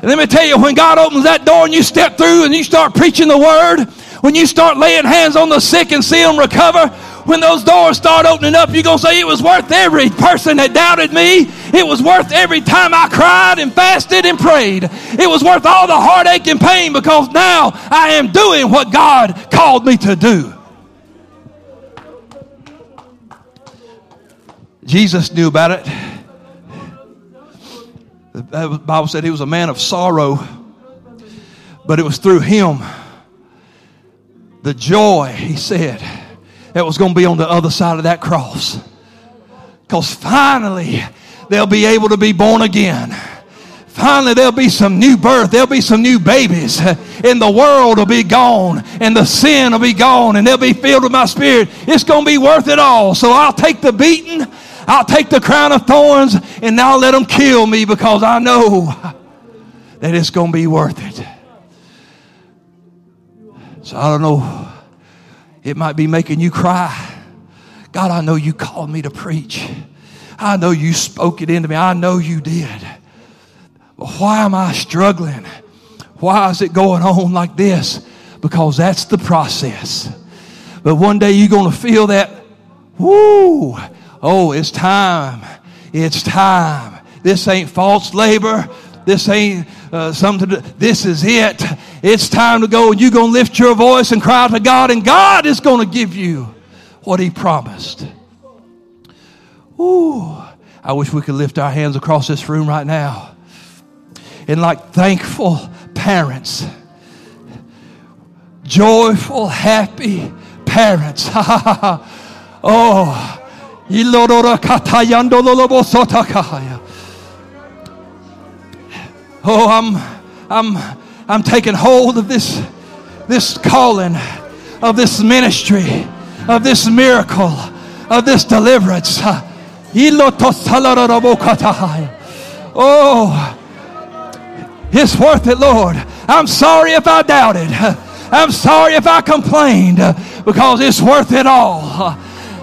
And let me tell you, when God opens that door and you step through and you start preaching the word, when you start laying hands on the sick and see them recover, when those doors start opening up, you're going to say, It was worth every person that doubted me. It was worth every time I cried and fasted and prayed. It was worth all the heartache and pain because now I am doing what God called me to do. Jesus knew about it. The Bible said he was a man of sorrow, but it was through him the joy, he said, that was going to be on the other side of that cross. Because finally, they'll be able to be born again. Finally, there'll be some new birth. There'll be some new babies. And the world will be gone. And the sin will be gone. And they'll be filled with my spirit. It's going to be worth it all. So I'll take the beating. I'll take the crown of thorns. And I'll let them kill me because I know that it's going to be worth it. So I don't know. It might be making you cry. God, I know you called me to preach. I know you spoke it into me. I know you did. But why am I struggling? Why is it going on like this? Because that's the process. But one day you're going to feel that, whoo, oh, it's time. It's time. This ain't false labor. This ain't uh, something. To, this is it. It's time to go, and you're going to lift your voice and cry to God, and God is going to give you what He promised. Ooh, I wish we could lift our hands across this room right now. And like thankful parents, joyful, happy parents. oh, oh, I'm, I'm, I'm taking hold of this, this calling, of this ministry, of this miracle, of this deliverance. Oh, it's worth it, Lord. I'm sorry if I doubted. I'm sorry if I complained because it's worth it all.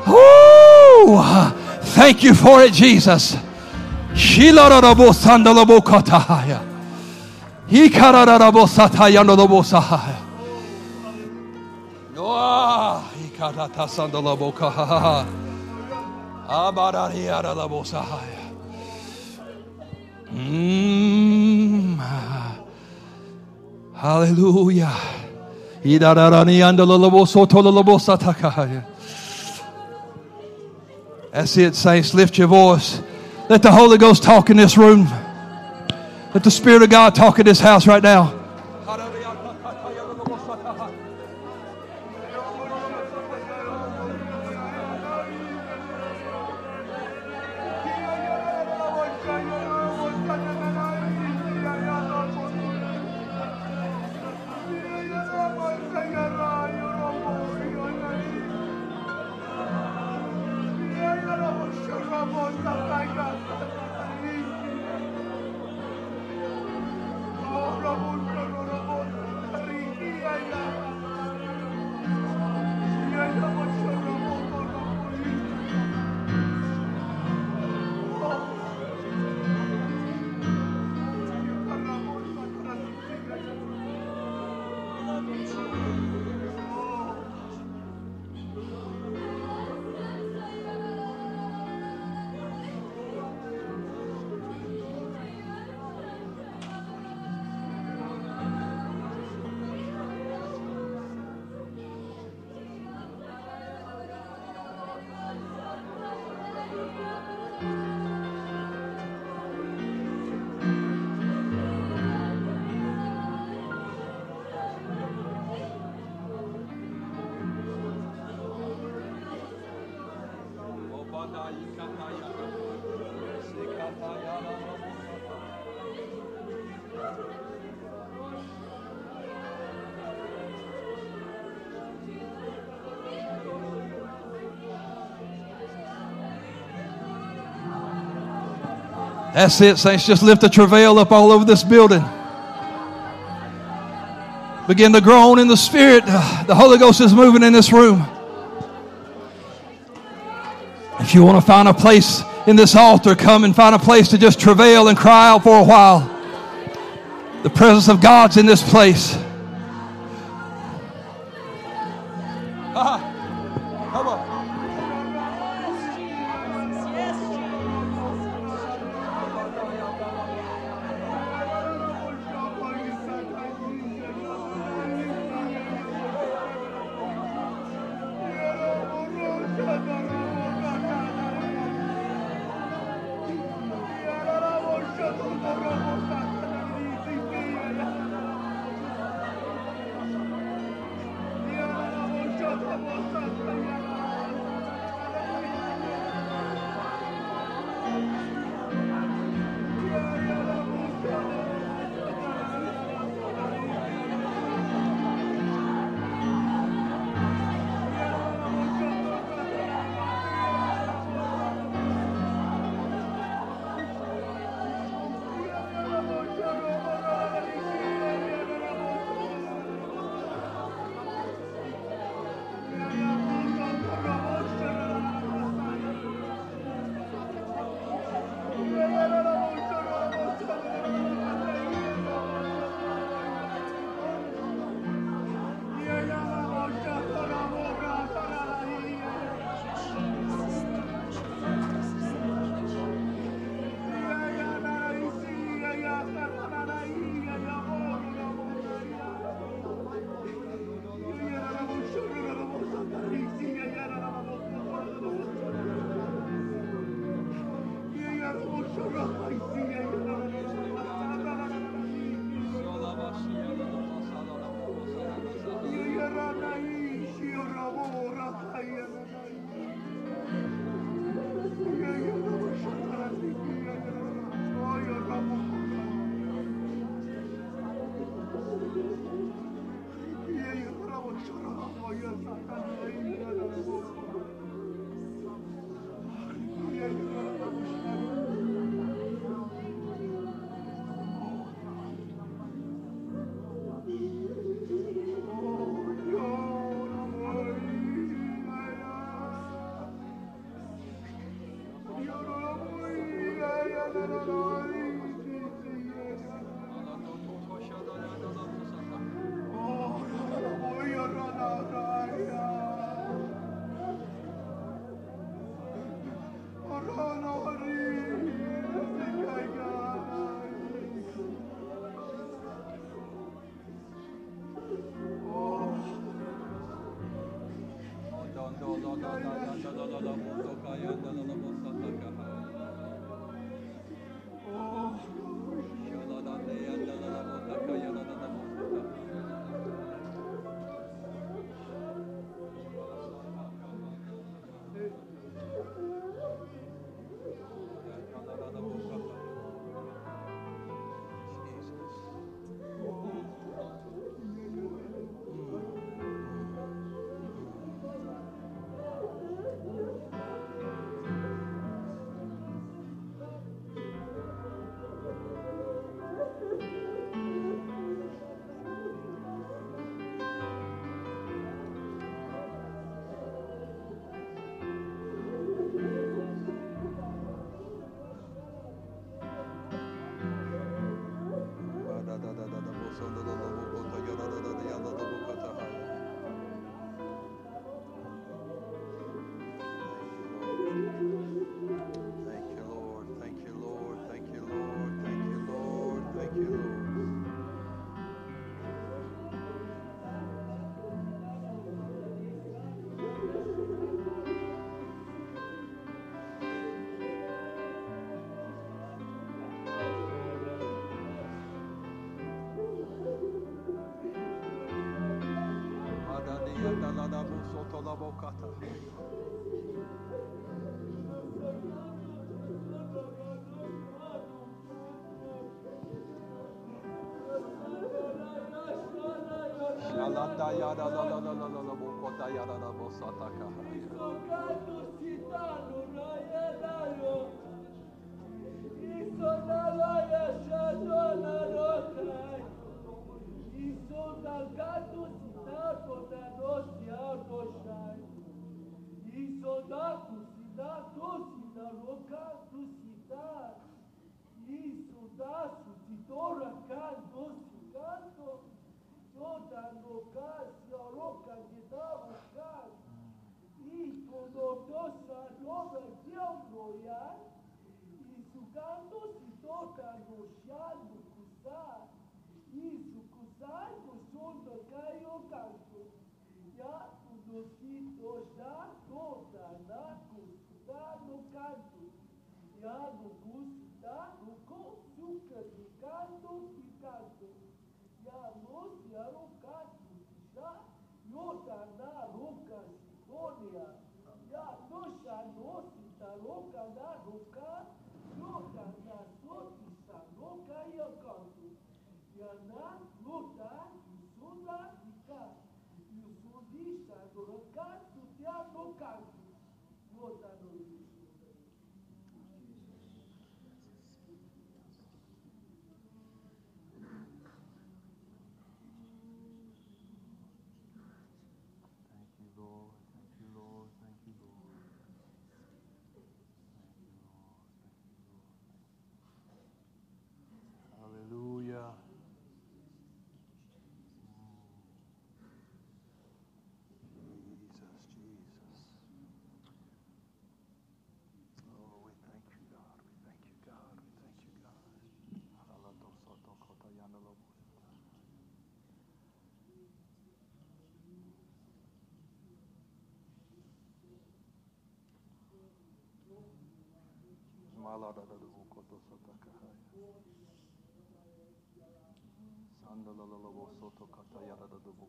Woo! Thank you for it, Jesus. Mm. Hallelujah. That's it, saints. Lift your voice. Let the Holy Ghost talk in this room. Let the Spirit of God talk in this house right now. That's it, saints. Just lift the travail up all over this building. Begin to groan in the Spirit. The Holy Ghost is moving in this room. If you want to find a place in this altar, come and find a place to just travail and cry out for a while. The presence of God's in this place. Shalanda yada la la la la la la bokota yada la bosata Sandalala vosoto katayara da da bu.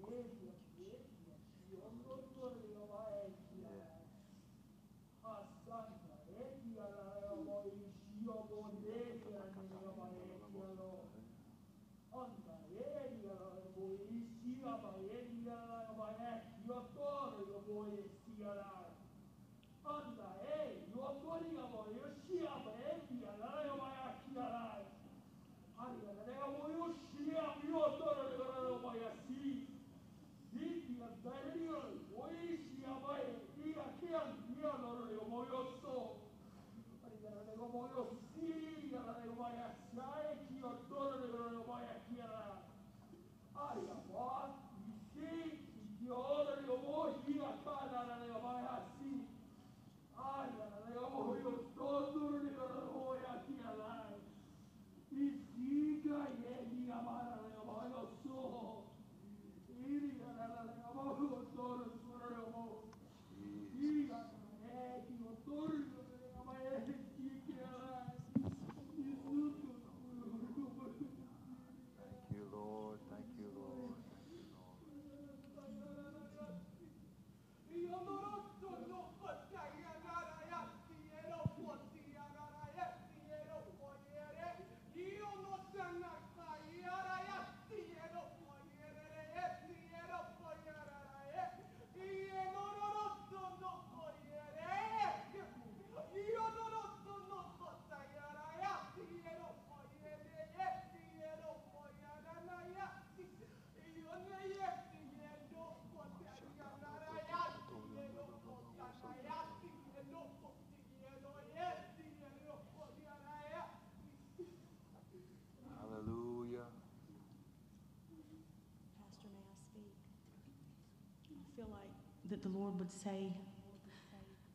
That the Lord would say,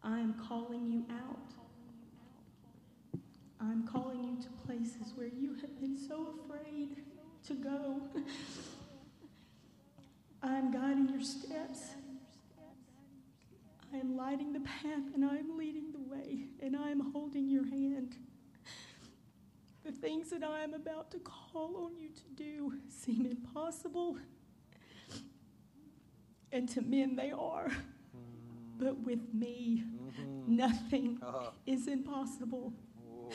I am calling you out. I'm calling you to places where you have been so afraid to go. I'm guiding your steps. I am lighting the path and I am leading the way and I am holding your hand. The things that I am about to call on you to do seem impossible. And to men they are. Mm. But with me, mm-hmm. nothing uh-huh. is impossible. Oh.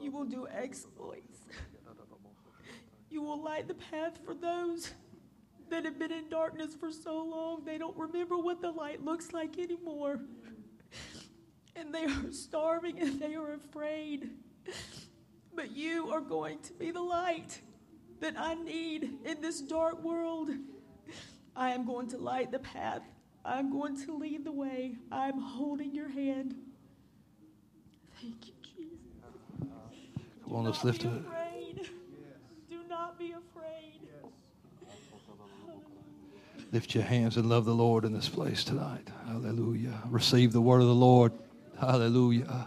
You will do exploits. You will light the path for those that have been in darkness for so long they don't remember what the light looks like anymore. And they are starving and they are afraid. But you are going to be the light that I need in this dark world. I am going to light the path. I'm going to lead the way. I'm holding your hand. Thank you, Jesus. Come on, let's lift not it. afraid. Do not be afraid. Lift your hands and love the Lord in this place tonight. Hallelujah. Receive the word of the Lord. Hallelujah.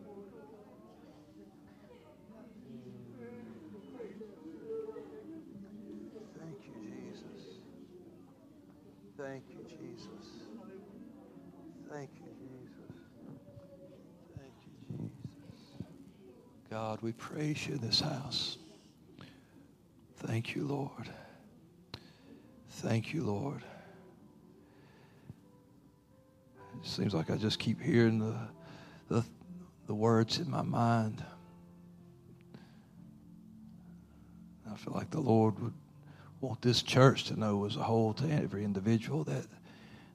Thank you, Jesus. Thank you, Jesus. Thank you, Jesus. Thank you, Jesus. God, we praise you in this house. Thank you, Lord. Thank you, Lord. It seems like I just keep hearing the, the, the words in my mind. I feel like the Lord would want this church to know as a whole, to every individual, that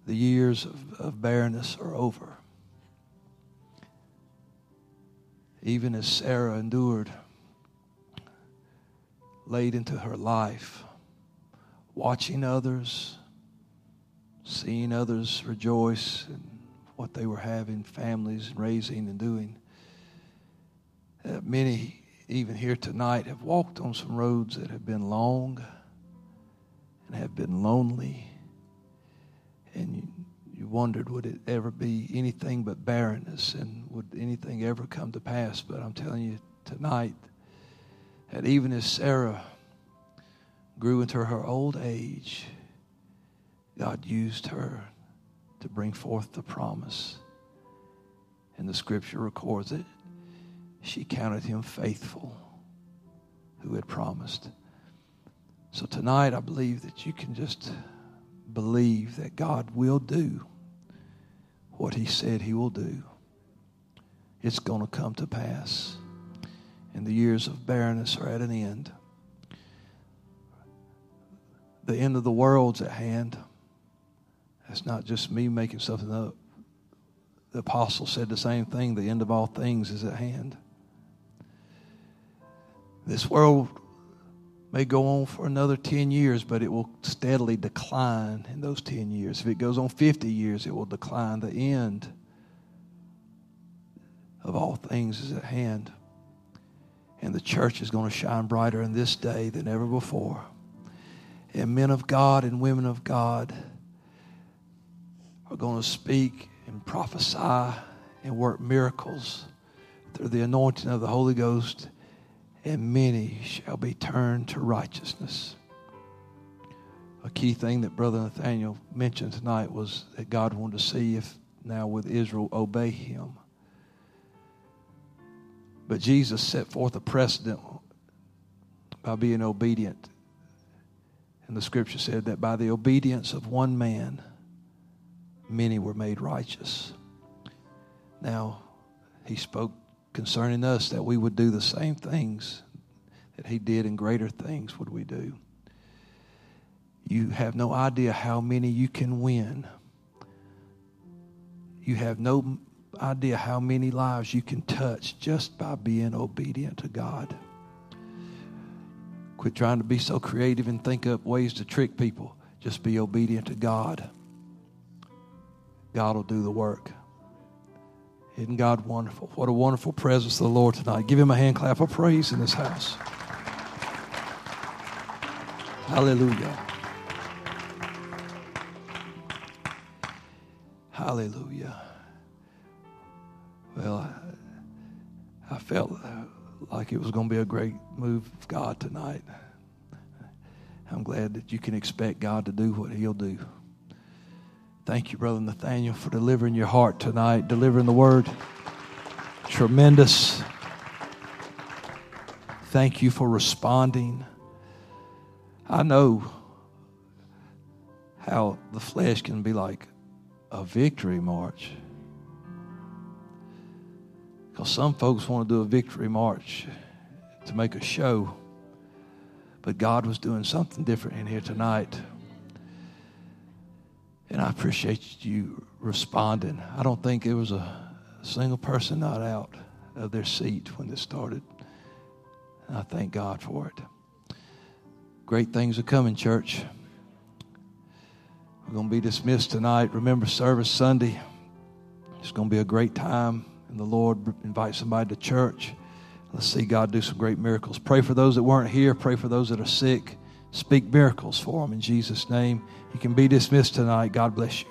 the years of, of barrenness are over. Even as Sarah endured late into her life, watching others, seeing others rejoice in what they were having, families and raising and doing. Uh, many, even here tonight, have walked on some roads that have been long and have been lonely. And wondered, would it ever be anything but barrenness and would anything ever come to pass? But I'm telling you tonight that even as Sarah grew into her old age, God used her to bring forth the promise. And the scripture records it. She counted him faithful who had promised. So tonight, I believe that you can just believe that God will do what he said he will do. It's going to come to pass. And the years of barrenness are at an end. The end of the world's at hand. That's not just me making something up. The apostle said the same thing the end of all things is at hand. This world may go on for another 10 years, but it will steadily decline in those 10 years. If it goes on 50 years, it will decline. The end of all things is at hand. And the church is going to shine brighter in this day than ever before. And men of God and women of God are going to speak and prophesy and work miracles through the anointing of the Holy Ghost and many shall be turned to righteousness. A key thing that Brother Nathaniel mentioned tonight was that God wanted to see if now with Israel obey him. But Jesus set forth a precedent by being obedient. And the scripture said that by the obedience of one man, many were made righteous. Now, he spoke concerning us that we would do the same things that he did and greater things would we do. You have no idea how many you can win. You have no idea how many lives you can touch just by being obedient to God. Quit trying to be so creative and think up ways to trick people. Just be obedient to God. God will do the work. Isn't God wonderful? What a wonderful presence of the Lord tonight. Give him a hand clap of praise in this house. Hallelujah. Hallelujah. Well, I, I felt like it was going to be a great move of God tonight. I'm glad that you can expect God to do what He'll do. Thank you, Brother Nathaniel, for delivering your heart tonight, delivering the word. Tremendous. Thank you for responding. I know how the flesh can be like a victory march. Because some folks want to do a victory march to make a show. But God was doing something different in here tonight. And I appreciate you responding. I don't think there was a single person not out of their seat when this started. I thank God for it. Great things are coming, church. We're going to be dismissed tonight. Remember service Sunday. It's going to be a great time. And the Lord invite somebody to church. Let's see God do some great miracles. Pray for those that weren't here. Pray for those that are sick. Speak miracles for them in Jesus' name. You can be dismissed tonight. God bless you.